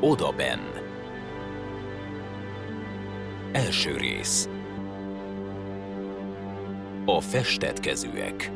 Odaben. Első rész. A festett kezűek.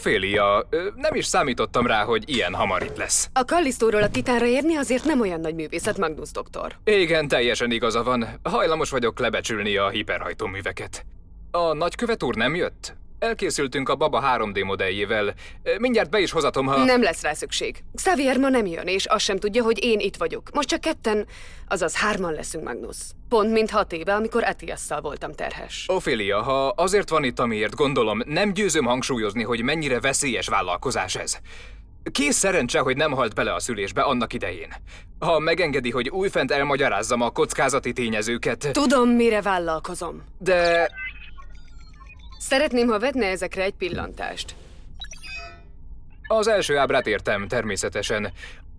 Ophélia, ö, nem is számítottam rá, hogy ilyen hamar itt lesz. A Kallisztóról a Titánra érni azért nem olyan nagy művészet, Magnus doktor. Igen, teljesen igaza van. Hajlamos vagyok lebecsülni a hiperhajtóműveket. A nagykövet úr nem jött? Elkészültünk a Baba 3D modelljével. Mindjárt be is hozatom, ha... Nem lesz rá szükség. Xavier ma nem jön, és azt sem tudja, hogy én itt vagyok. Most csak ketten, azaz hárman leszünk, Magnus. Pont mint hat éve, amikor Etiasszal voltam terhes. Ophélia, ha azért van itt, amiért gondolom, nem győzöm hangsúlyozni, hogy mennyire veszélyes vállalkozás ez. Kész szerencse, hogy nem halt bele a szülésbe annak idején. Ha megengedi, hogy újfent elmagyarázzam a kockázati tényezőket, Tudom, mire vállalkozom. de Szeretném, ha vetne ezekre egy pillantást. az első ábrát értem természetesen.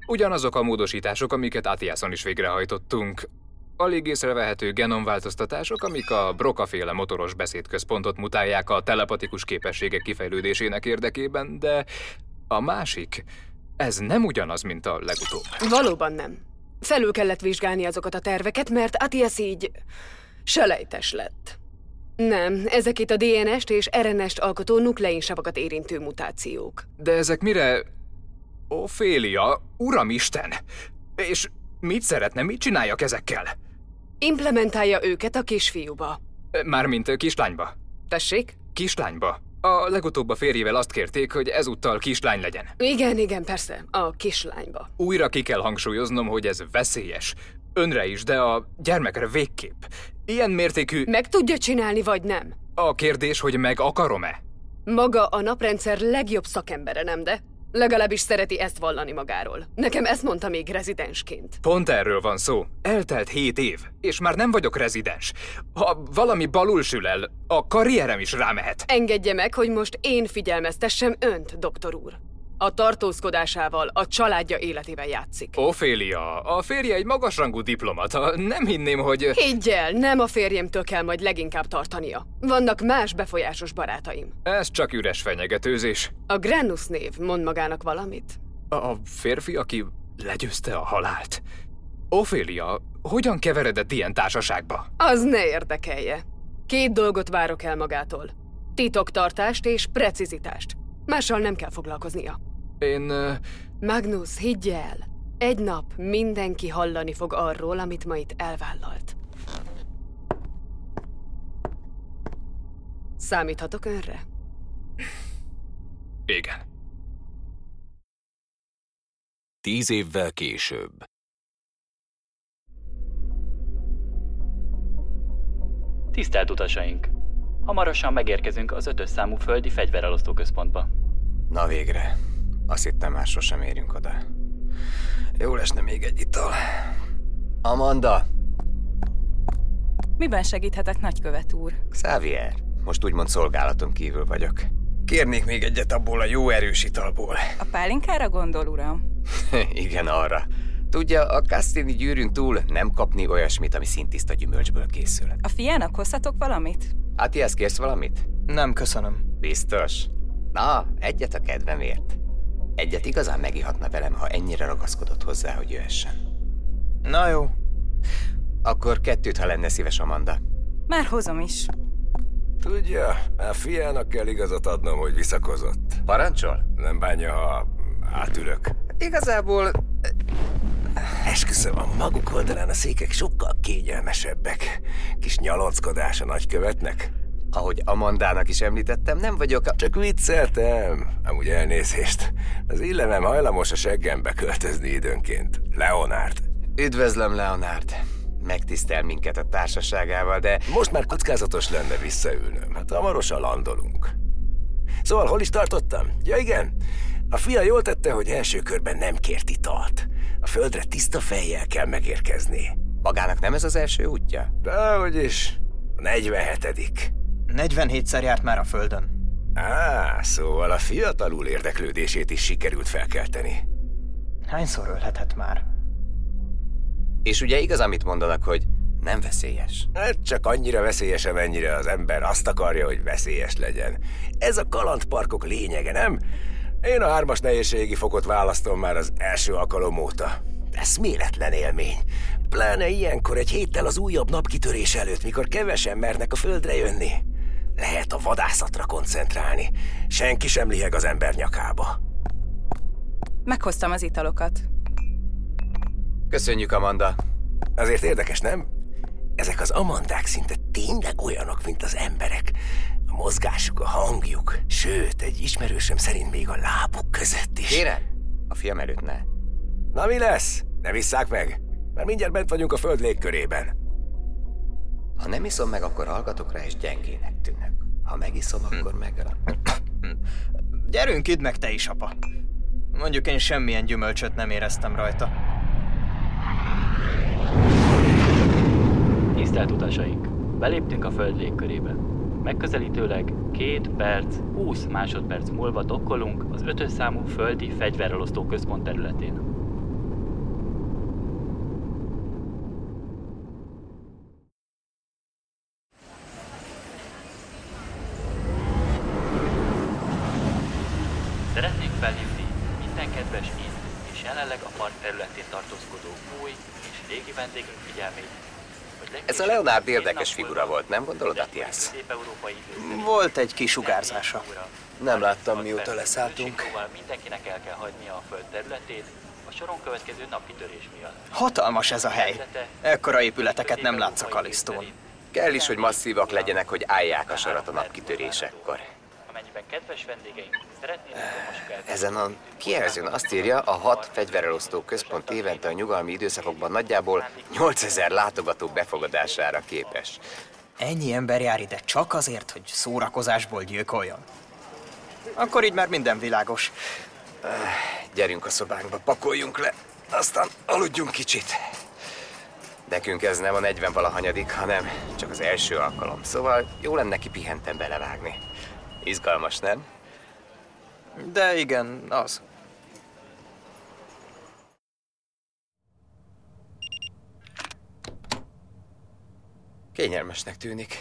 Ugyanazok a módosítások, amiket Atiászon is végrehajtottunk. Alig észrevehető genomváltoztatások, amik a Broca-féle motoros beszédközpontot mutálják a telepatikus képességek kifejlődésének érdekében, de a másik, ez nem ugyanaz, mint a legutóbb. Valóban nem. Felül kellett vizsgálni azokat a terveket, mert Atias így... selejtes lett. Nem, ezek itt a DNS-t és RNS-t alkotó nukleinsavakat érintő mutációk. De ezek mire... Ophélia, uramisten! És mit szeretne, mit csináljak ezekkel? Implementálja őket a kisfiúba. Mármint kislányba. Tessék? Kislányba. A legutóbb a férjével azt kérték, hogy ezúttal kislány legyen. Igen, igen, persze. A kislányba. Újra ki kell hangsúlyoznom, hogy ez veszélyes. Önre is, de a gyermekre végképp. Ilyen mértékű... Meg tudja csinálni, vagy nem? A kérdés, hogy meg akarom-e? Maga a naprendszer legjobb szakembere, nem de? Legalábbis szereti ezt vallani magáról. Nekem ezt mondta még rezidensként. Pont erről van szó. Eltelt hét év, és már nem vagyok rezidens. Ha valami balul sül el, a karrierem is rámehet. Engedje meg, hogy most én figyelmeztessem önt, doktor úr. A tartózkodásával a családja életével játszik. Ophélia, a férje egy magasrangú diplomata. Nem hinném, hogy... Higgy el, nem a férjemtől kell majd leginkább tartania. Vannak más befolyásos barátaim. Ez csak üres fenyegetőzés. A Granus név mond magának valamit? A férfi, aki legyőzte a halált. Ophélia, hogyan keveredett ilyen társaságba? Az ne érdekelje. Két dolgot várok el magától. Titoktartást és precizitást. Mással nem kell foglalkoznia. Én... Magnus, higgy el! Egy nap mindenki hallani fog arról, amit ma itt elvállalt. Számíthatok önre? igen. Tíz évvel később. Tisztelt utasaink! Hamarosan megérkezünk az ötös számú földi fegyverelosztó központba. Na végre. Azt hittem már sosem érünk oda. Jó lesne még egy ital. Amanda! Miben segíthetek, nagykövet úr? Xavier. Most úgymond szolgálaton kívül vagyok. Kérnék még egyet abból a jó erős italból. A pálinkára gondol, uram? Igen, arra. Tudja, a Castini gyűrűn túl nem kapni olyasmit, ami szintiszta gyümölcsből készül. A fiának hozhatok valamit? Atias, kérsz valamit? Nem, köszönöm. Biztos? Na, egyet a kedvemért. Egyet igazán megihatna velem, ha ennyire ragaszkodott hozzá, hogy jöhessen. Na jó. Akkor kettőt, ha lenne szíves, Amanda. Már hozom is. Tudja, a fiának kell igazat adnom, hogy visszakozott. Parancsol? Nem bánja, ha átülök. Igazából Esküszöm, a maguk oldalán a székek sokkal kényelmesebbek. Kis nyalockodás a nagykövetnek. Ahogy Amandának is említettem, nem vagyok a... Csak vicceltem. Amúgy elnézést. Az illemem hajlamos a seggembe költözni időnként. Leonard. Üdvözlöm, Leonard. Megtisztel minket a társaságával, de Most már kockázatos lenne visszaülnöm. Hát hamarosan landolunk. Szóval hol is tartottam? Ja igen, a fia jól tette, hogy első körben nem kért italt. A földre tiszta fejjel kell megérkezni. magának nem ez az első útja? Dehogy is. A 47 47-szer járt már a földön. Á, szóval a fiatalul érdeklődését is sikerült felkelteni. Hányszor ölhetett már? És ugye igaz, amit mondanak, hogy nem veszélyes. Hát csak annyira veszélyes, amennyire az ember azt akarja, hogy veszélyes legyen. Ez a kalandparkok lényege, nem? Én a hármas nehézségi fokot választom már az első alkalom óta. Eszméletlen élmény. Pláne ilyenkor egy héttel az újabb napkitörés előtt, mikor kevesen mernek a földre jönni. Lehet a vadászatra koncentrálni. Senki sem liheg az ember nyakába. Meghoztam az italokat. Köszönjük, Amanda. Azért érdekes, nem? Ezek az amandák szinte tényleg olyanok, mint az emberek. A mozgásuk, a hangjuk, sőt, egy ismerősöm szerint még a lábuk között is. Kérem? A fiam előtt ne. Na mi lesz? Ne visszák meg? Mert mindjárt bent vagyunk a föld légkörében. Ha nem iszom meg, akkor hallgatok rá, és gyengének tűnök. Ha megiszom, akkor meg... Gyerünk, idd meg te is, apa. Mondjuk én semmilyen gyümölcsöt nem éreztem rajta. Tisztelt utasaink! Beléptünk a Föld légkörébe. Megközelítőleg 2 perc, 20 másodperc múlva dokkolunk az ötös számú földi fegyverelosztó központ területén. Szeretnénk felhívni minden kedves itt és jelenleg a park területén tartózkodó új és régi vendégünk figyelmét, hogy Ez a Leonard érdekes figura volt, nem gondolod, Atiász? Volt egy kisugárzása. Nem láttam, mióta leszálltunk. Mindenkinek el kell hagynia a föld területét a soron következő napkitörés miatt. Hatalmas ez a hely. Ekkora épületeket nem látsz a Kalisztón. Kell is, hogy masszívak legyenek, hogy állják a sarat a napkitörésekkor. Amennyiben kedves vendégeink szeretnének romasuk Ezen a kijelzőn azt írja, a hat fegyverelosztó központ évente a nyugalmi időszakokban nagyjából 8000 látogató befogadására képes. Ennyi ember jár ide csak azért, hogy szórakozásból gyilkoljon. Akkor így már minden világos. Gyerünk a szobánkba, pakoljunk le, aztán aludjunk kicsit. Nekünk ez nem a 40 valahanyadik, hanem csak az első alkalom, szóval jó lenne kipihenten belevágni. Izgalmas, nem? De igen, az. Kényelmesnek tűnik.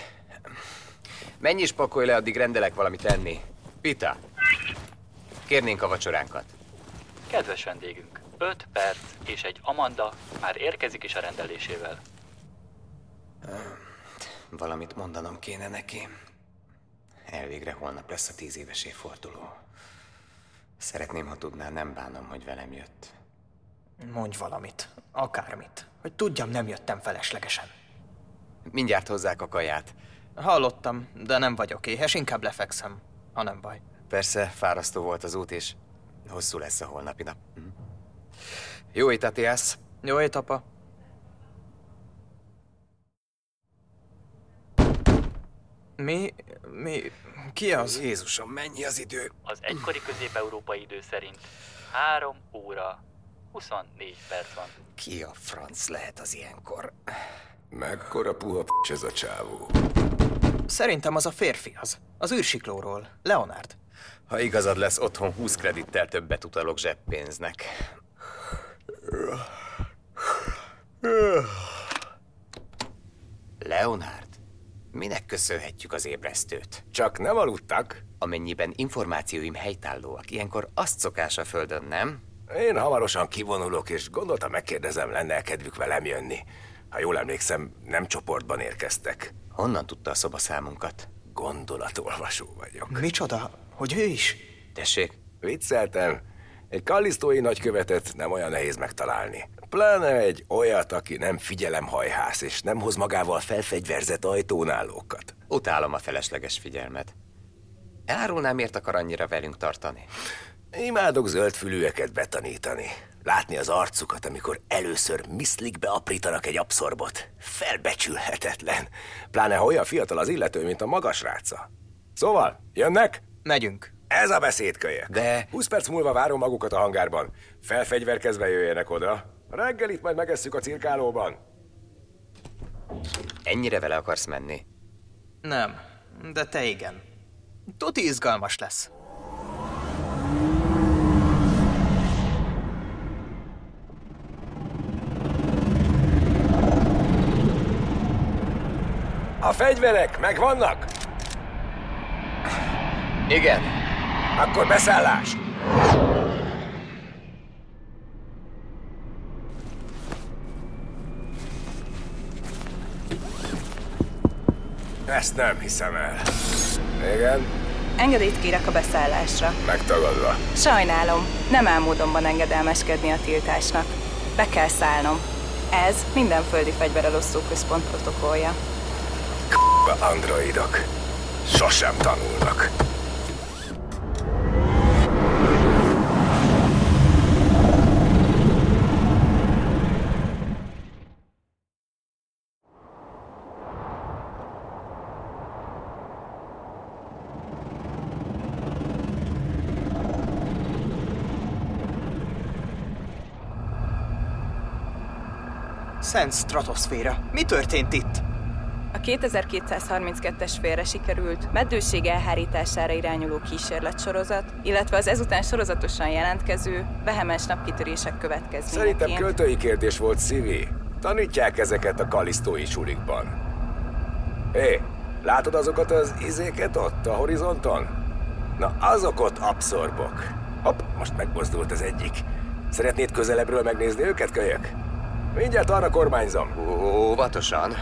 Menj is pakolj le, addig rendelek valamit enni. Pita, kérnénk a vacsoránkat. Kedves vendégünk, 5 perc és egy Amanda már érkezik is a rendelésével. Valamit mondanom kéne neki. Elvégre holnap lesz a tíz éves évforduló. Szeretném, ha tudná, nem bánom, hogy velem jött. Mondj valamit. Akármit. Hogy tudjam, nem jöttem feleslegesen. Mindjárt hozzák a kaját. Hallottam, de nem vagyok éhes, inkább lefekszem, ha nem baj. Persze, fárasztó volt az út, és hosszú lesz a holnapi nap. Hm. Jó Atiász! Jó ét, apa. Mi? Mi? Ki az? Jézusom, mennyi az idő? Az egykori közép-európai idő szerint 3 óra 24 perc van. Ki a franc lehet az ilyenkor? Mekkora puha p*** ez a csávó. Szerintem az a férfi az. Az űrsiklóról. Leonard. Ha igazad lesz, otthon 20 kredittel többet utalok zseppénznek. Leonard, minek köszönhetjük az ébresztőt? Csak nem aludtak? Amennyiben információim helytállóak, ilyenkor azt szokás a földön, nem? Én hamarosan kivonulok, és gondoltam megkérdezem, lenne kedvük velem jönni. Ha jól emlékszem, nem csoportban érkeztek. Honnan tudta a szobaszámunkat? Gondolatolvasó vagyok. Micsoda? Hogy ő is? Tessék, Vicceltem. Egy kallisztói nagykövetet nem olyan nehéz megtalálni. Pláne egy olyat, aki nem figyelemhajhász, és nem hoz magával felfegyverzett ajtónálókat. utálom a felesleges figyelmet. Elárulnám, miért akar annyira velünk tartani? Imádok zöldfülűeket betanítani. Látni az arcukat, amikor először miszlikbe aprítanak egy abszorbot. Felbecsülhetetlen. Pláne ha olyan fiatal az illető, mint a magas ráca. Szóval, jönnek? Megyünk. Ez a beszédkölyök. De... 20 perc múlva várom magukat a hangárban. Felfegyverkezve jöjjenek oda. Reggelit majd megesszük a cirkálóban. Ennyire vele akarsz menni? Nem, de te igen. Tuti izgalmas lesz. A fegyverek megvannak? Igen. Akkor beszállás! Ezt nem hiszem el. Igen, Engedélyt kérek a beszállásra. megtagadva. Sajnálom, nem áll módonban engedelmeskedni a tiltásnak. Be kell szállnom. Ez minden földi fegyverelosztó központ protokollja. A androidok. Sosem tanulnak. Szent stratoszféra. Mi történt itt? A 2232-es félre sikerült meddőség elhárítására irányuló kísérletsorozat, illetve az ezután sorozatosan jelentkező vehemens napkitörések következményeként. Szerintem költői kérdés volt, Szivi. Tanítják ezeket a kalisztói sulikban. Hé, látod azokat az izéket ott a horizonton? Na, azok ott abszorbok. Hopp, most megmozdult az egyik. Szeretnéd közelebbről megnézni őket, kölyök? Mindjárt arra kormányzom. Óvatosan.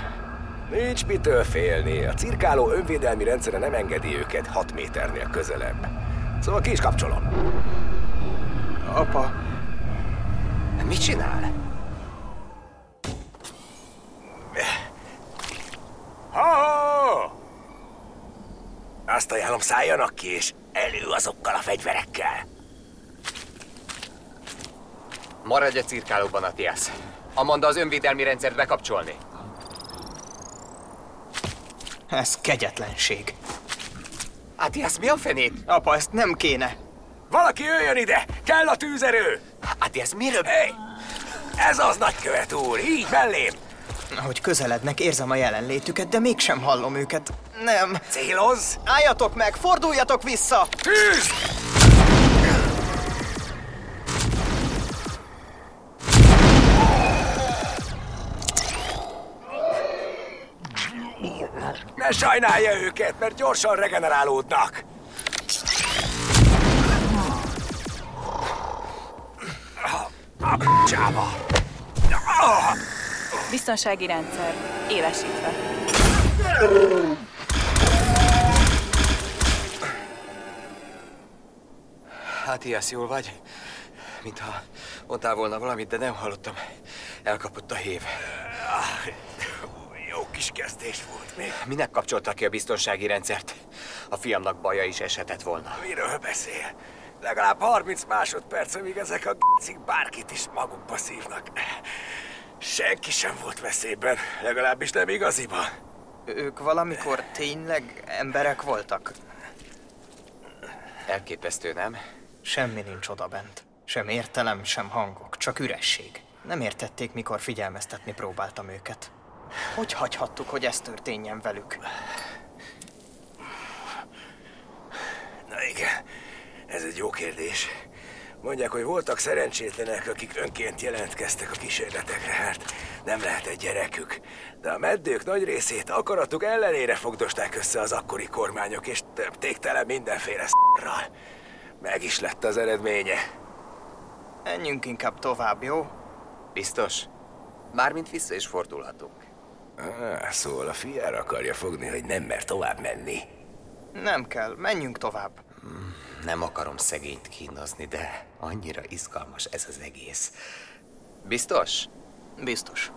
Nincs mitől félni. A cirkáló önvédelmi rendszere nem engedi őket 6 méternél közelebb. Szóval ki is kapcsolom. Apa, Mit csinál? Ha! Azt ajánlom, szálljanak ki, és elő azokkal a fegyverekkel. Maradj a cirkálóban, Atias. Amanda az önvédelmi rendszert bekapcsolni. ez kegyetlenség. Atias, mi a fenét? Apa, ezt nem kéne. Valaki jöjjön ide! Kell a tűzerő! Atias, miről? Hé! Ez az nagykövet úr! Így mellém! Ahogy közelednek, érzem a jelenlétüket, de mégsem hallom őket. Nem. Célozz! Álljatok meg, forduljatok vissza! Tűz! Ne sajnálja őket, mert gyorsan regenerálódnak. A p***csába. Biztonsági rendszer. Élesítve. Atias, jól vagy? Mintha mondtál volna valamit, de nem hallottam. Elkapott a hív. Kis kezdés volt még. Minek kapcsoltak ki a biztonsági rendszert? A fiamnak baja is eshetett volna. Miről beszél? Legalább 30 másodperc, amíg ezek a g***cik bárkit is magukba szívnak. Senki sem volt veszélyben, legalábbis nem igaziban. Ők valamikor tényleg emberek voltak? Elképesztő, nem? Semmi nincs odabent. Sem értelem, sem hangok, csak üresség. Nem értették, mikor figyelmeztetni próbáltam őket. Hogy hagyhattuk, hogy ez történjen velük? Na igen, ez egy jó kérdés. Mondják, hogy voltak szerencsétlenek, akik önként jelentkeztek a kísérletekre, hát nem lehet egy gyerekük. De a meddők nagy részét akaratuk ellenére fogdosták össze az akkori kormányok, és töpték tele mindenféle szarral. Meg is lett az eredménye. Menjünk inkább tovább, jó? Biztos? Mármint vissza is fordulhatunk. Ah, szóval a fiára akarja fogni, hogy nem mer tovább menni. Nem kell, menjünk tovább. Nem akarom szegényt kínozni, de annyira izgalmas ez az egész. Biztos? Biztos.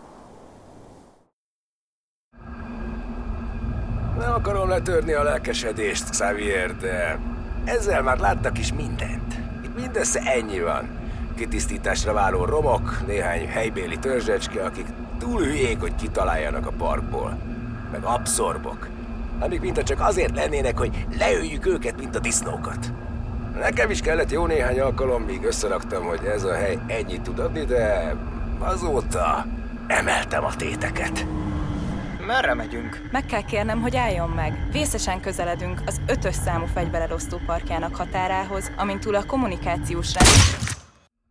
Nem akarom letörni a lelkesedést, Xavier, de ezzel már láttak is mindent. Itt mindössze ennyi van. Kitisztításra váló romok, néhány helybéli törzsecske, akik túl hülyék, hogy kitaláljanak a parkból. Meg abszorbok, amik mintha csak azért lennének, hogy leöljük őket, mint a disznókat. Nekem is kellett jó néhány alkalom, míg összeraktam, hogy ez a hely ennyit tud adni, de azóta emeltem a téteket. Merre megyünk? Meg kell kérnem, hogy álljon meg. Vészesen közeledünk az ötös számú fegyverelosztó parkjának határához, amint túl a kommunikációs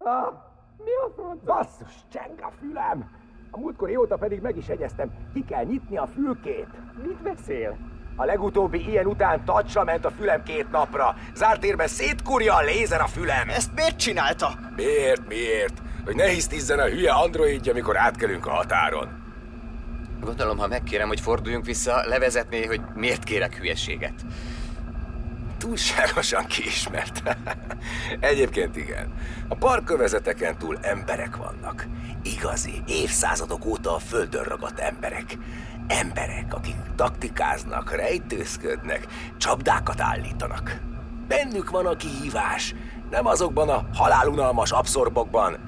rend... Basszus, cseng a fülem! A múltkori óta pedig meg is egyeztem, ki kell nyitni a fülkét. Mit beszél? A legutóbbi ilyen után tacsra ment a fülem két napra. Zárt térben szétkurja a lézer a fülem. Ezt miért csinálta? Miért, miért? Hogy ne hisztizzen a hülye androidja, amikor átkelünk a határon. Gondolom, ha megkérem, hogy forduljunk vissza, levezetné, hogy miért kérek hülyeséget. Túlságosan kiismert. Egyébként igen. A parkövezeteken túl emberek vannak. Igazi, évszázadok óta a földön ragadt emberek. Emberek, akik taktikáznak, rejtőzködnek, csapdákat állítanak. Bennük van a kihívás, nem azokban a halálunalmas abszorbokban.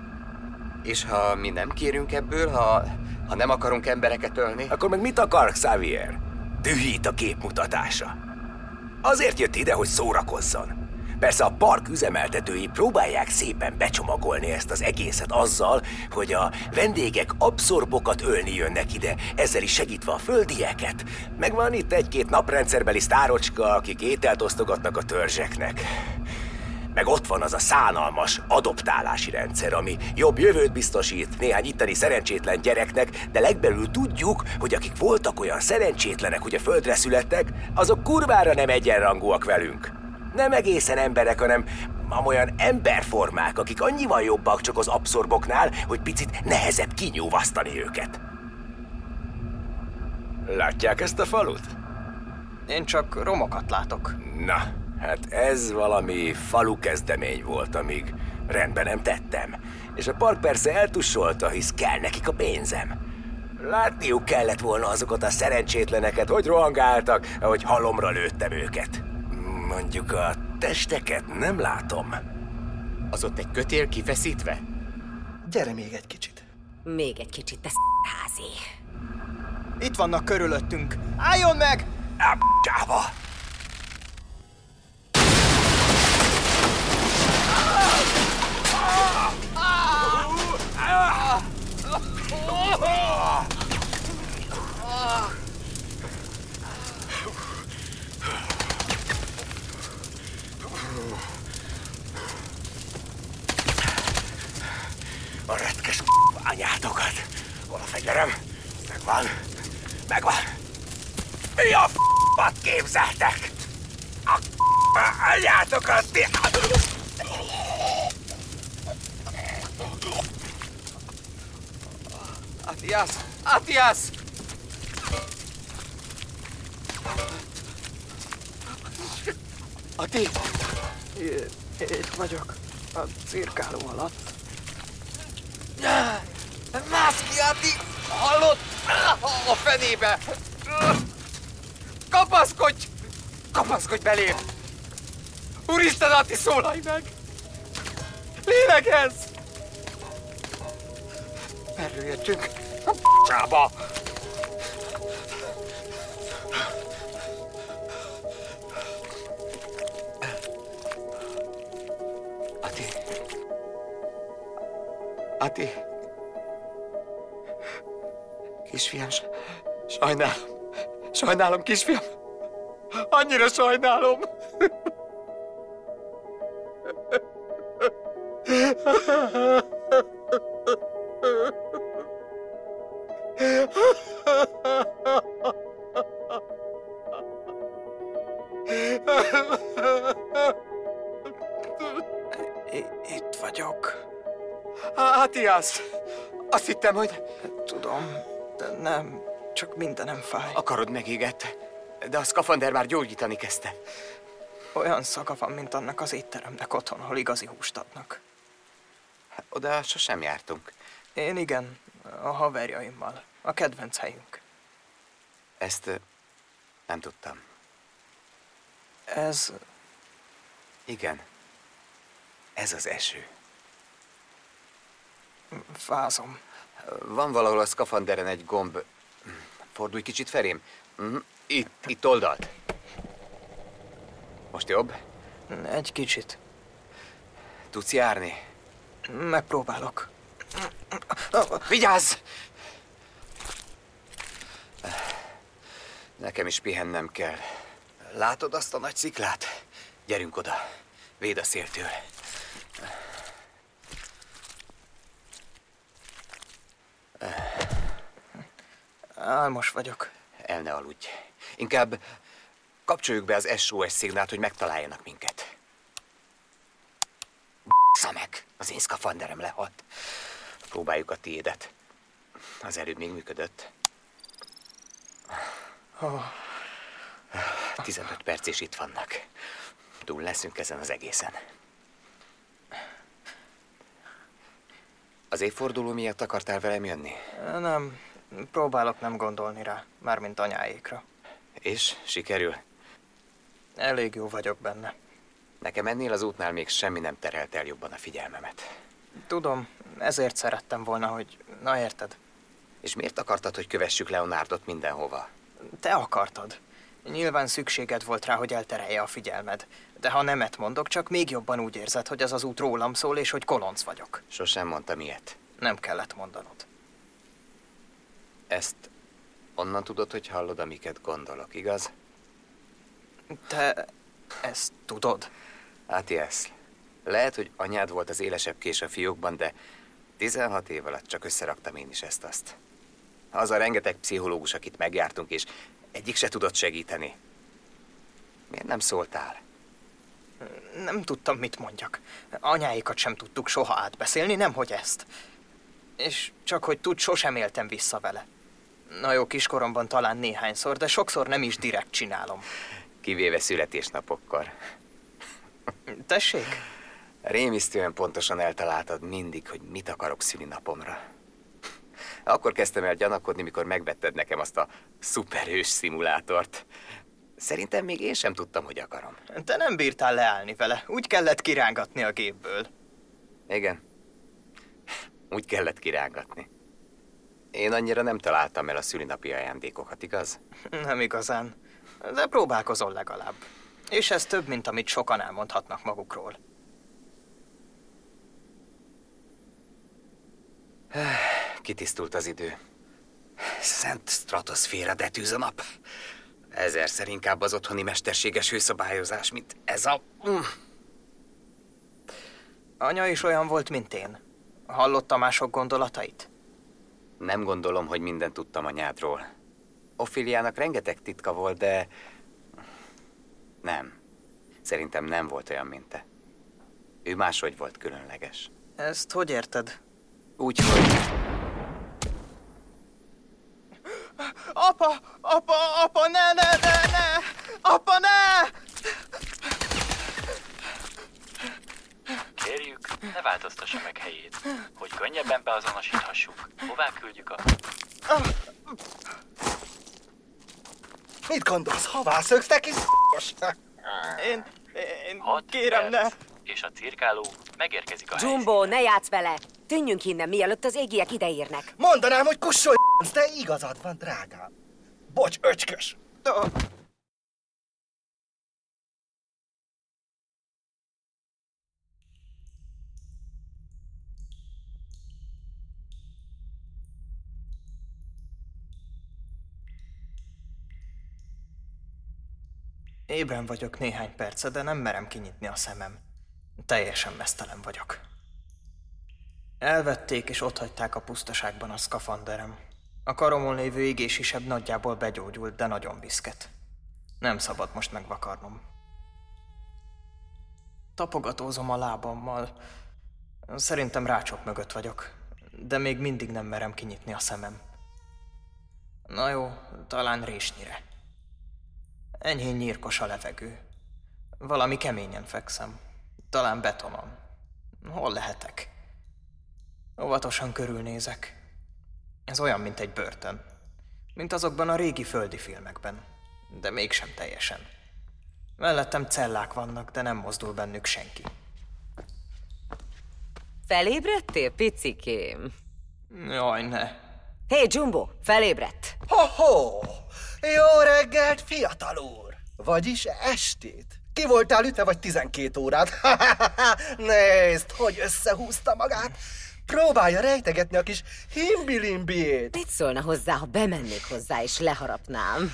És ha mi nem kérünk ebből, ha, ha nem akarunk embereket ölni? Akkor meg mit akar Xavier? Dühít a képmutatása. Azért jött ide, hogy szórakozzon. Persze a park üzemeltetői próbálják szépen becsomagolni ezt az egészet azzal, hogy a vendégek abszorbokat ölni jönnek ide, ezzel is segítve a földieket. Meg van itt egy-két naprendszerbeli sztárocska, akik ételt osztogatnak a törzseknek. Meg ott van az a szánalmas adoptálási rendszer, ami jobb jövőt biztosít néhány itteni szerencsétlen gyereknek, de legbelül tudjuk, hogy akik voltak olyan szerencsétlenek, hogy a földre születtek, azok kurvára nem egyenrangúak velünk. Nem egészen emberek, hanem olyan emberformák, akik annyival jobbak csak az abszorboknál, hogy picit nehezebb kinyúvasztani őket. Látják ezt a falut? Én csak romokat látok. Na, hát ez valami falu kezdemény volt, amíg rendben nem tettem. És a park persze eltussolta, hisz kell nekik a pénzem. Látniuk kellett volna azokat a szerencsétleneket, hogy rohangáltak, ahogy halomra lőttem őket. Mondjuk a testeket nem látom. Az ott egy kötél kifeszítve? Gyere még egy kicsit. Még egy kicsit, te házi. Itt vannak körülöttünk. Álljon meg! Á, A retkes anyátokat. Hol a fegyverem? Megvan. Megvan. Mi a f***at képzeltek? A anyátokat ti... Atias! Atias! Ati! Itt vagyok. A cirkáló alatt. Mász ki, Ati! Hallod? A fenébe! Kapaszkodj! Kapaszkodj belém! Úristen, Ati, szólalj meg! Lélegezz! Merről jöttünk? A! Ati. Ati. Kisfiam, sajnálom. Sajnálom, kisfiam. Annyira sajnálom. Azt hittem, hogy Tudom, de nem. Csak mindenem fáj. akarod megégett. De a szkafander már gyógyítani kezdte. Olyan szaga van, mint annak az étteremnek otthon, ahol igazi húst adnak. Oda sosem jártunk. Én igen, a haverjaimmal. A kedvenc helyünk. Ezt nem tudtam. Ez Igen. Ez az eső. Fázom. Van valahol a szkafanderen egy gomb. Fordulj kicsit felém. Mhm. Itt, itt oldalt. Most jobb? Egy kicsit. Tudsz járni? Megpróbálok. Vigyázz! Nekem is pihennem kell. Látod azt a nagy sziklát? Gyerünk oda. Véd a széltől. Álmos vagyok. El ne aludj. Inkább kapcsoljuk be az SOS szignált, hogy megtaláljanak minket. Szamek, az én szkafanderem lehalt. Próbáljuk a tiédet. Az előbb még működött. 15 perc és itt vannak. Túl leszünk ezen az egészen. Az évforduló miatt akartál velem jönni? Nem, próbálok nem gondolni rá, mármint anyáékra. És sikerül? Elég jó vagyok benne. Nekem ennél az útnál még semmi nem terelt el jobban a figyelmemet. Tudom, ezért szerettem volna, hogy... Na érted? És miért akartad, hogy kövessük Leonardot mindenhova? Te akartad. Nyilván szükséged volt rá, hogy elterelje a figyelmed. De ha nemet mondok, csak még jobban úgy érzed, hogy ez az út rólam szól, és hogy kolonc vagyok. Sosem mondtam ilyet. Nem kellett mondanod. Ezt onnan tudod, hogy hallod, amiket gondolok, igaz? Te ezt tudod? Átiesz, lehet, hogy anyád volt az élesebb kés a fiókban, de 16 év alatt csak összeraktam én is ezt-azt. Az a rengeteg pszichológus, akit megjártunk, és egyik se tudott segíteni. Miért nem szóltál? Nem tudtam, mit mondjak. Anyáikat sem tudtuk soha átbeszélni, nemhogy ezt. És csak hogy tud, sosem éltem vissza vele. Na jó, kiskoromban talán néhányszor, de sokszor nem is direkt csinálom. Kivéve születésnapokkor. Tessék? Rémisztően pontosan eltaláltad mindig, hogy mit akarok szülinapomra. Akkor kezdtem el gyanakodni, mikor megvetted nekem azt a szuperhős szimulátort. Szerintem még én sem tudtam, hogy akarom. Te nem bírtál leállni vele. Úgy kellett kirángatni a gépből. Igen. Úgy kellett kirángatni. Én annyira nem találtam el a szülinapi ajándékokat, igaz? Nem igazán. De próbálkozol legalább. És ez több, mint amit sokan elmondhatnak magukról. Kitisztult az idő. Szent stratoszféra detűz a nap. Ezerszer inkább az otthoni mesterséges hőszabályozás, mint ez a... Mm. Anya is olyan volt, mint én. Hallotta mások gondolatait? Nem gondolom, hogy mindent tudtam anyádról. Ofiliának rengeteg titka volt, de... Nem. Szerintem nem volt olyan, mint te. Ő máshogy volt különleges. Ezt hogy érted? Úgy, hogy... Apa! Apa! Apa! Ne, ne, ne, ne! Apa, ne! Ne változtassa meg helyét, hogy könnyebben beazonosíthassuk. Hová küldjük a... Mit gondolsz, hová szöksz, te kis Én... Én... Hat Kérem, ne! És a cirkáló megérkezik a. Jumbo, ne játsz vele! Tűnjünk innen, mielőtt az égiek ideírnek. Mondanám, hogy kussolj, de igazad van, drágám. Bocs, öcskös. Ö, Ébren vagyok néhány perce, de nem merem kinyitni a szemem. Teljesen mesztelen vagyok. Elvették és otthagyták a pusztaságban a szkafanderem. A karomon lévő égésisebb nagyjából begyógyult, de nagyon viszket. Nem szabad most megvakarnom. Tapogatózom a lábammal. Szerintem rácsok mögött vagyok, de még mindig nem merem kinyitni a szemem. Na jó, talán résnyire. Enyhén nyírkos a levegő. Valami keményen fekszem. Talán betonon. Hol lehetek? Óvatosan körülnézek. Ez olyan, mint egy börtön. Mint azokban a régi földi filmekben. De mégsem teljesen. Mellettem cellák vannak, de nem mozdul bennük senki. Felébredtél, picikém? Jaj, ne. Hé, hey, Jumbo, felébredt! Ho-ho! Jó reggelt, fiatal úr! Vagyis estét. Ki voltál ütve vagy 12 órát? Nézd, hogy összehúzta magát. Próbálja rejtegetni a kis himbilimbiét. Mit szólna hozzá, ha bemennék hozzá és leharapnám?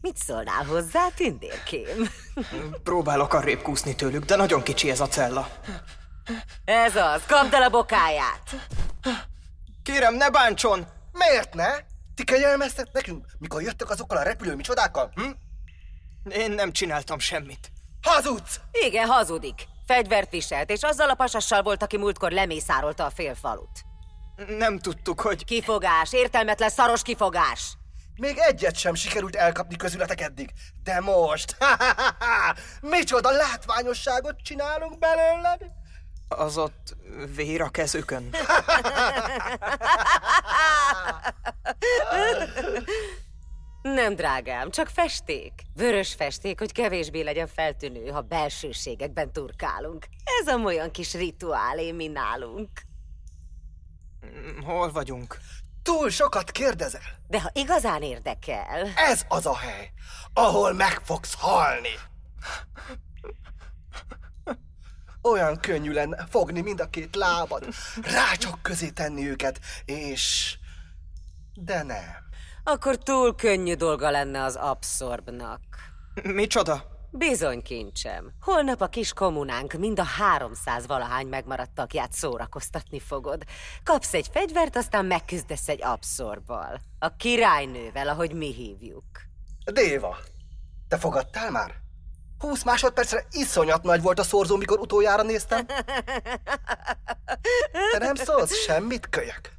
Mit szólnál hozzá, tündérkém? Próbálok arrébb kúszni tőlük, de nagyon kicsi ez a cella. Ez az, kapd el a bokáját! Kérem, ne bántson! Miért ne? Ti kegyelmeztek nekünk, mikor jöttek azokkal a repülő micsodákkal? Hm? Én nem csináltam semmit. Hazudsz! Igen, hazudik. Fegyvert viselt, és azzal a pasassal volt, aki múltkor lemészárolta a félfalut. Nem tudtuk, hogy... Kifogás, értelmetlen szaros kifogás. Még egyet sem sikerült elkapni közületek eddig. De most, micsoda látványosságot csinálunk belőled? Az ott vér a kezükön. Nem, drágám, csak festék. Vörös festék, hogy kevésbé legyen feltűnő, ha belsőségekben turkálunk. Ez a olyan kis rituálé, mi nálunk. Hol vagyunk? Túl sokat kérdezel. De ha igazán érdekel... Ez az a hely, ahol meg fogsz halni. Olyan könnyű lenne fogni mind a két lábad, rácsok közé tenni őket, és... De nem. Akkor túl könnyű dolga lenne az abszorbnak. Micsoda? Bizony, kincsem. Holnap a kis kommunánk mind a 300 valahány megmaradt tagját szórakoztatni fogod. Kapsz egy fegyvert, aztán megküzdesz egy abszorbal. A királynővel, ahogy mi hívjuk. Déva, te fogadtál már? 20 másodpercre iszonyat nagy volt a szorzó, mikor utoljára néztem. Te nem szólsz semmit, kölyök?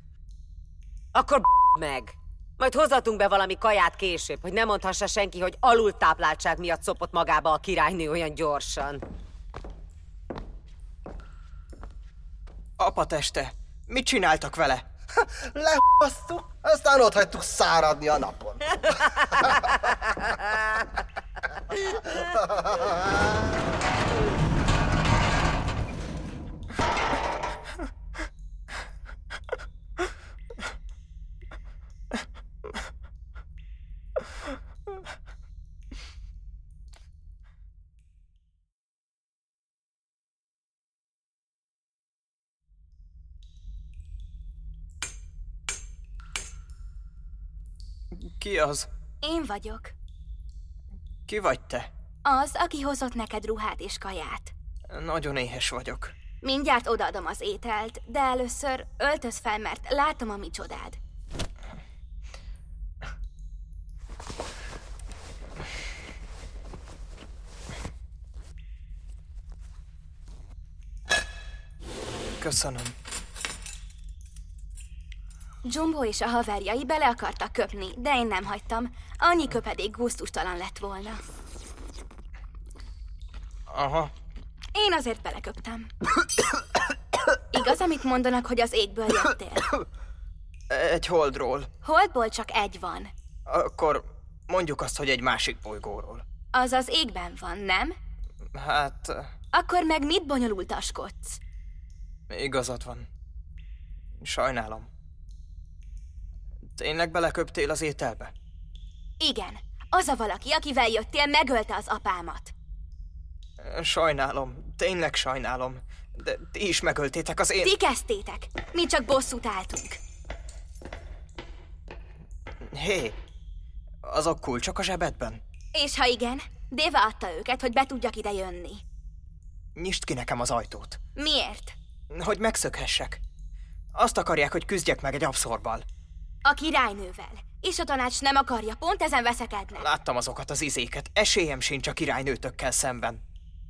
Akkor meg! Majd hozzatunk be valami kaját később, hogy ne mondhassa senki, hogy alultápláltság miatt szopott magába a királynő olyan gyorsan. Apa teste, mit csináltak vele? Lehasztuk, aztán ott hagytuk száradni a napon. Ki az? Én vagyok. Ki vagy te? Az, aki hozott neked ruhát és kaját. Nagyon éhes vagyok. Mindjárt odaadom az ételt, de először öltöz fel, mert látom a micsodád. Köszönöm. Jumbo és a haverjai bele akartak köpni, de én nem hagytam. Annyi köpedék gusztustalan lett volna. Aha. Én azért beleköptem. Igaz, amit mondanak, hogy az égből jöttél? Egy holdról. Holdból csak egy van. Akkor mondjuk azt, hogy egy másik bolygóról. Az az égben van, nem? Hát, Akkor meg mit bonyolultaskodsz? igazad van. Sajnálom. Tényleg beleköptél az ételbe? Igen, az a valaki, akivel jöttél, megölte az apámat. Sajnálom, tényleg sajnálom. De ti is megöltétek az én... Ti kezdtétek, mi csak bosszút álltunk. Hé, azok kulcsok a zsebedben? És ha igen, Déva adta őket, hogy be tudjak ide jönni. Nyisd ki nekem az ajtót. Miért? Hogy megszökhessek. Azt akarják, hogy küzdjek meg egy abszorbal. A királynővel. És a tanács nem akarja, pont ezen veszekednek. Láttam azokat az izéket. Esélyem sincs a királynőtökkel szemben.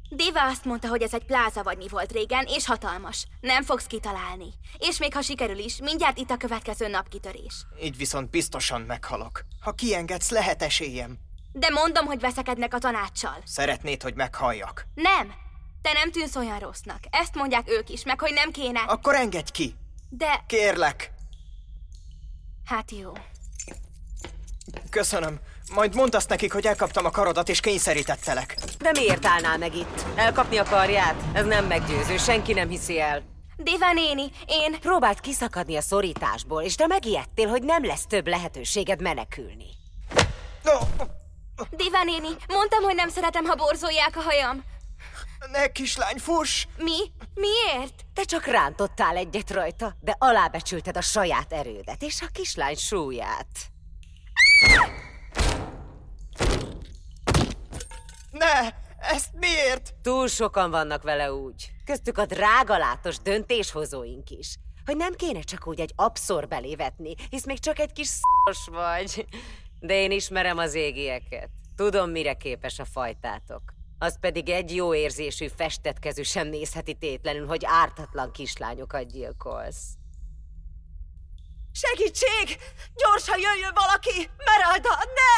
Déva azt mondta, hogy ez egy pláza vagy mi volt régen, és hatalmas. Nem fogsz kitalálni. És még ha sikerül is, mindjárt itt a következő napkitörés. Így viszont biztosan meghalok. Ha kiengedsz, lehet esélyem. De mondom, hogy veszekednek a tanácssal. Szeretnéd, hogy meghalljak. Nem! Te nem tűnsz olyan rossznak. Ezt mondják ők is, meg hogy nem kéne. Akkor engedj ki! De... Kérlek! Hát jó. Köszönöm. Majd mondd azt nekik, hogy elkaptam a karodat és kényszerítettelek. De miért állnál meg itt? Elkapni a karját? Ez nem meggyőző, senki nem hiszi el. Déva néni, én... Próbált kiszakadni a szorításból, és te megijedtél, hogy nem lesz több lehetőséged menekülni. Déva néni, mondtam, hogy nem szeretem, ha borzolják a hajam. Ne, kislány, fuss! Mi? Miért? Te csak rántottál egyet rajta, de alábecsülted a saját erődet és a kislány súlyát. Ne! Ezt miért? Túl sokan vannak vele úgy. Köztük a drágalátos döntéshozóink is. hogy nem kéne csak úgy egy abszor belévetni, hisz még csak egy kis szos vagy. De én ismerem az égieket. Tudom, mire képes a fajtátok. Az pedig egy jó érzésű festett kezű sem nézheti tétlenül, hogy ártatlan kislányokat gyilkolsz. Segítség! Gyorsan jöjjön valaki! Meralda, ne!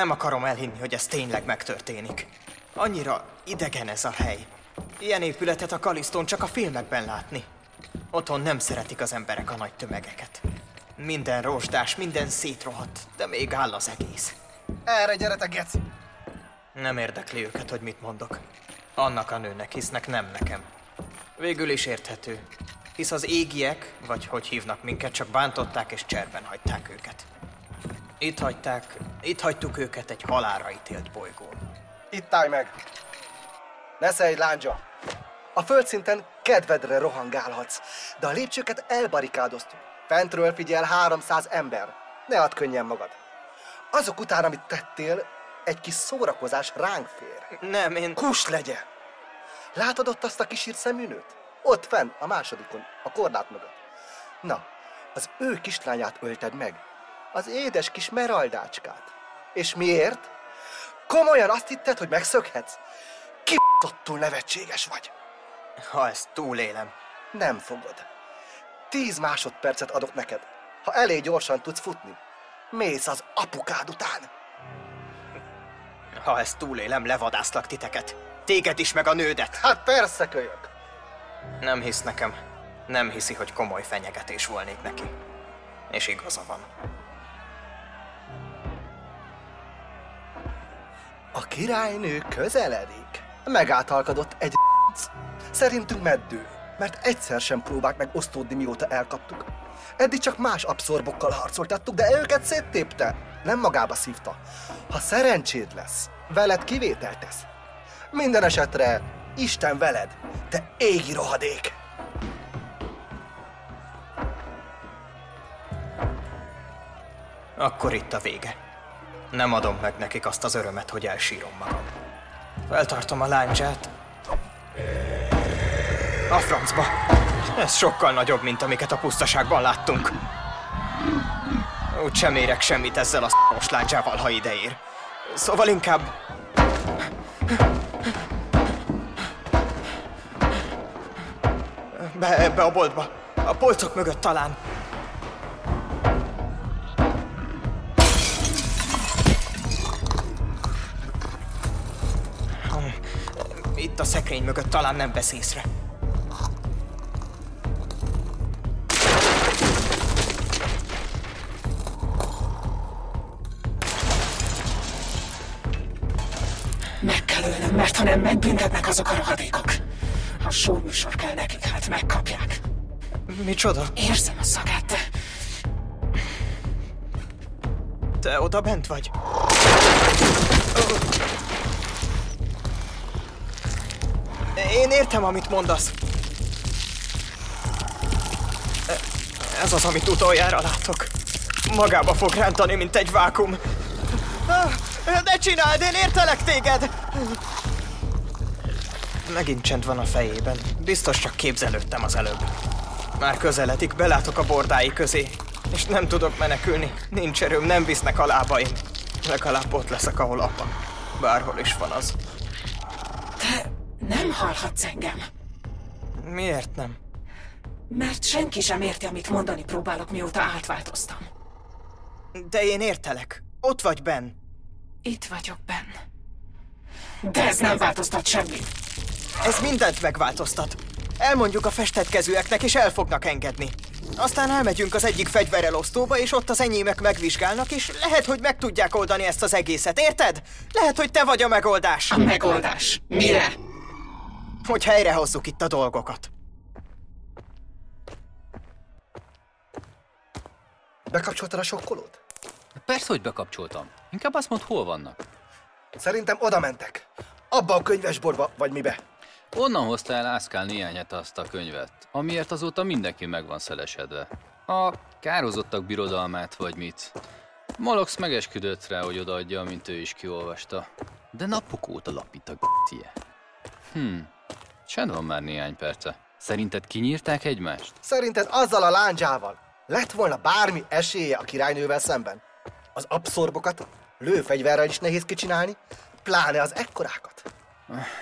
Nem akarom elhinni, hogy ez tényleg megtörténik. Annyira idegen ez a hely. Ilyen épületet a Kalisztón csak a filmekben látni. Otthon nem szeretik az emberek a nagy tömegeket. Minden rozsdás, minden szétrohadt, de még áll az egész. Erre gyeretek, geci! Nem érdekli őket, hogy mit mondok. Annak a nőnek hisznek, nem nekem. Végül is érthető. Hisz az égiek, vagy hogy hívnak minket, csak bántották és cserben hagyták őket. Itt hagyták, itt hagytuk őket egy halára ítélt bolygón. Itt állj meg! Nesze egy lándzsa! A földszinten kedvedre rohangálhatsz, de a lépcsőket elbarikádoztuk. Fentről figyel 300 ember. Ne add könnyen magad. Azok után, amit tettél, egy kis szórakozás ránk fér. Nem, én... Kus legyen! Látod ott azt a kis írt szeműnőt? Ott fenn, a másodikon, a korlát mögött. Na, az ő kislányát ölted meg. Az édes kis meraldácskát. És miért? Komolyan azt hitted, hogy megszökhetsz? Kibaszottul nevetséges vagy. Ha ezt túlélem. Nem fogod. Tíz másodpercet adok neked. Ha elég gyorsan tudsz futni, mész az apukád után. Ha ezt túlélem, levadászlak titeket. Téged is, meg a nődet. Hát persze, kölyök. Nem hisz nekem. Nem hiszi, hogy komoly fenyegetés volnék neki. És igaza van. A királynő közeledik. Megáltalkodott egy Szerintünk meddő, mert egyszer sem próbált meg osztódni, mióta elkaptuk. Eddig csak más abszorbokkal harcoltattuk, de őket széttépte. Nem magába szívta. Ha szerencséd lesz, veled kivételt tesz. Minden esetre Isten veled, te égi rohadék! Akkor itt a vége. Nem adom meg nekik azt az örömet, hogy elsírom magam. Feltartom a láncsát. A francba. Ez sokkal nagyobb, mint amiket a pusztaságban láttunk. Úgy sem érek semmit ezzel a s***os láncsával, ha ideér. Szóval inkább... Be ebbe a boltba. A polcok mögött talán. A szekrény mögött talán nem vesz észre. Meg kell ölnöm, mert ha nem, megbüntetnek azok a rohadékok. A showműsor kell nekik, hát megkapják. Micsoda? Érzem a szagát, de... Te oda bent vagy? Én értem, amit mondasz. Ez az, amit utoljára látok. Magába fog rántani, mint egy vákum. Ne csináld, én értelek téged! Megint csend van a fejében. Biztos csak képzelődtem az előbb. Már közeledik, belátok a bordái közé. És nem tudok menekülni. Nincs erőm, nem visznek a lábaim. Legalább ott leszek, ahol apa. Bárhol is van az. Nem hallhatsz engem. Miért nem? Mert senki sem érti, amit mondani próbálok, mióta átváltoztam. De én értelek. Ott vagy, Ben. Itt vagyok, Ben. De ez nem változtat semmit. Ez mindent megváltoztat. Elmondjuk a festett kezűeknek, és el fognak engedni. Aztán elmegyünk az egyik fegyverelosztóba, és ott az enyémek megvizsgálnak, és lehet, hogy meg tudják oldani ezt az egészet, érted? Lehet, hogy te vagy a megoldás. A megoldás? Mire? Hogy helyrehozzuk itt a dolgokat. Bekapcsoltad a sokkolót? Persze, hogy bekapcsoltam. Inkább azt mondd, hol vannak. Szerintem oda mentek. Abba a könyvesborba, vagy mibe. Onnan hozta el Ászkál néhány hete azt a könyvet, amiért azóta mindenki meg van szelesedve. A kározottak birodalmát, vagy mit. Molox megesküdött rá, hogy odaadja, mint ő is kiolvasta. De napok óta lapít a g***je. Hm, csend van már néhány perce. Szerinted kinyírták egymást? Szerinted azzal a lándzsával lett volna bármi esélye a királynővel szemben? Az abszorbokat lőfegyverrel is nehéz kicsinálni, pláne az ekkorákat.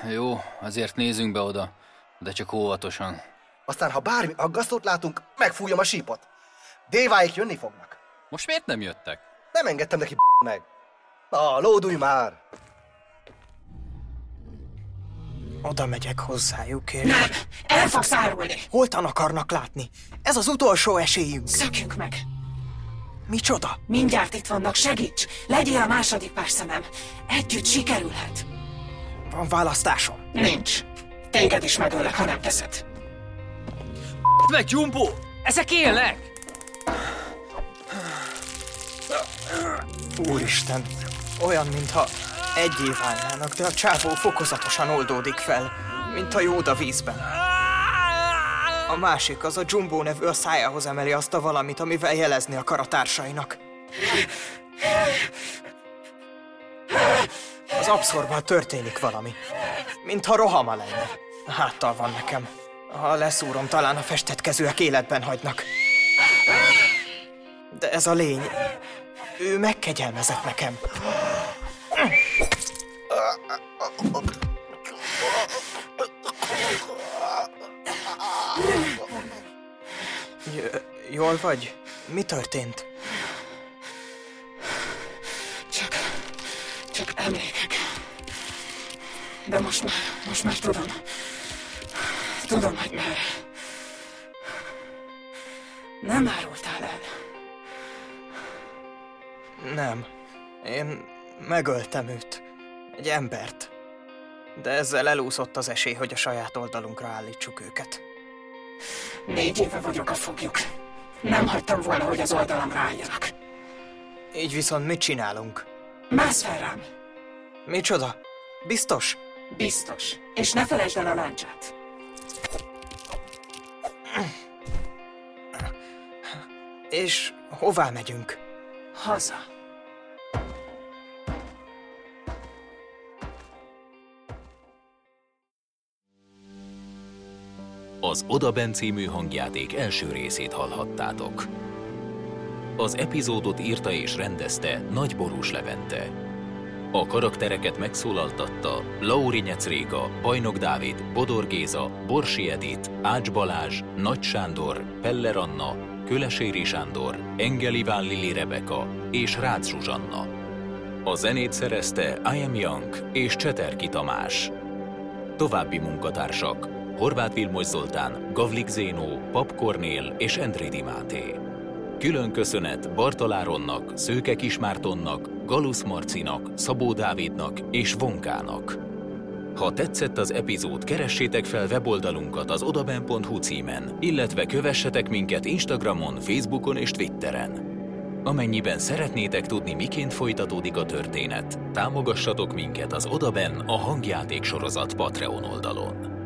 Jó, azért nézzünk be oda, de csak óvatosan. Aztán, ha bármi aggasztót látunk, megfújom a sípot. Déváik jönni fognak. Most miért nem jöttek? Nem engedtem neki meg. Na, lódulj már! Oda megyek hozzájuk, és... Nem! El fogsz árulni! Holtan akarnak látni? Ez az utolsó esélyünk. Szökjünk meg! Micsoda? Mindjárt itt vannak, segíts! Legyél a második pár szemem. Együtt sikerülhet. Van választásom. Nincs. Téged is megöllek, ha nem teszed. Meg, Jumbo! Ezek élnek! Úristen, olyan, mintha egy év állnának, de a csávó fokozatosan oldódik fel, mint a jóda vízben. A másik, az a Jumbo nevű a szájához emeli azt a valamit, amivel jelezni akar a társainak. Az abszorban történik valami. Mintha rohama lenne. Háttal van nekem. Ha leszúrom, talán a festett kezűek életben hagynak. De ez a lény... Ő megkegyelmezett nekem. Jól vagy? Mi történt? Csak... csak emlékek. De most már, most már tudom. Tudom, hogy merre. Nem árultál el. Nem. Én megöltem őt. Egy embert. De ezzel elúszott az esély, hogy a saját oldalunkra állítsuk őket. Négy éve vagyok a fogjuk. Nem hagytam volna, hogy az oldalamra álljanak. Így viszont mit csinálunk? Mász fel rám. Micsoda? Biztos? Biztos. És ne felejtsd el a láncsát. És hová megyünk? Haza. Az Odaben című hangjáték első részét hallhattátok. Az epizódot írta és rendezte Nagy Borús Levente. A karaktereket megszólaltatta Lauri Nyecréka, Bajnok Dávid, Bodor Géza, Borsi Edit, Ács Balázs, Nagy Sándor, Peller Anna, Köleséri Sándor, Engel Iván Lili Rebeka és Rácz Zsuzsanna. A zenét szerezte I Am Young és Cseterki Tamás. További munkatársak Horváth Vilmos Zoltán, Gavlik Zénó, Pap Kornél és Endrédi Máté. Külön köszönet Bartaláronnak, Szőke Kismártonnak, Galusz Marcinak, Szabó Dávidnak és Vonkának. Ha tetszett az epizód, keressétek fel weboldalunkat az odaben.hu címen, illetve kövessetek minket Instagramon, Facebookon és Twitteren. Amennyiben szeretnétek tudni, miként folytatódik a történet, támogassatok minket az Odaben a hangjáték sorozat Patreon oldalon.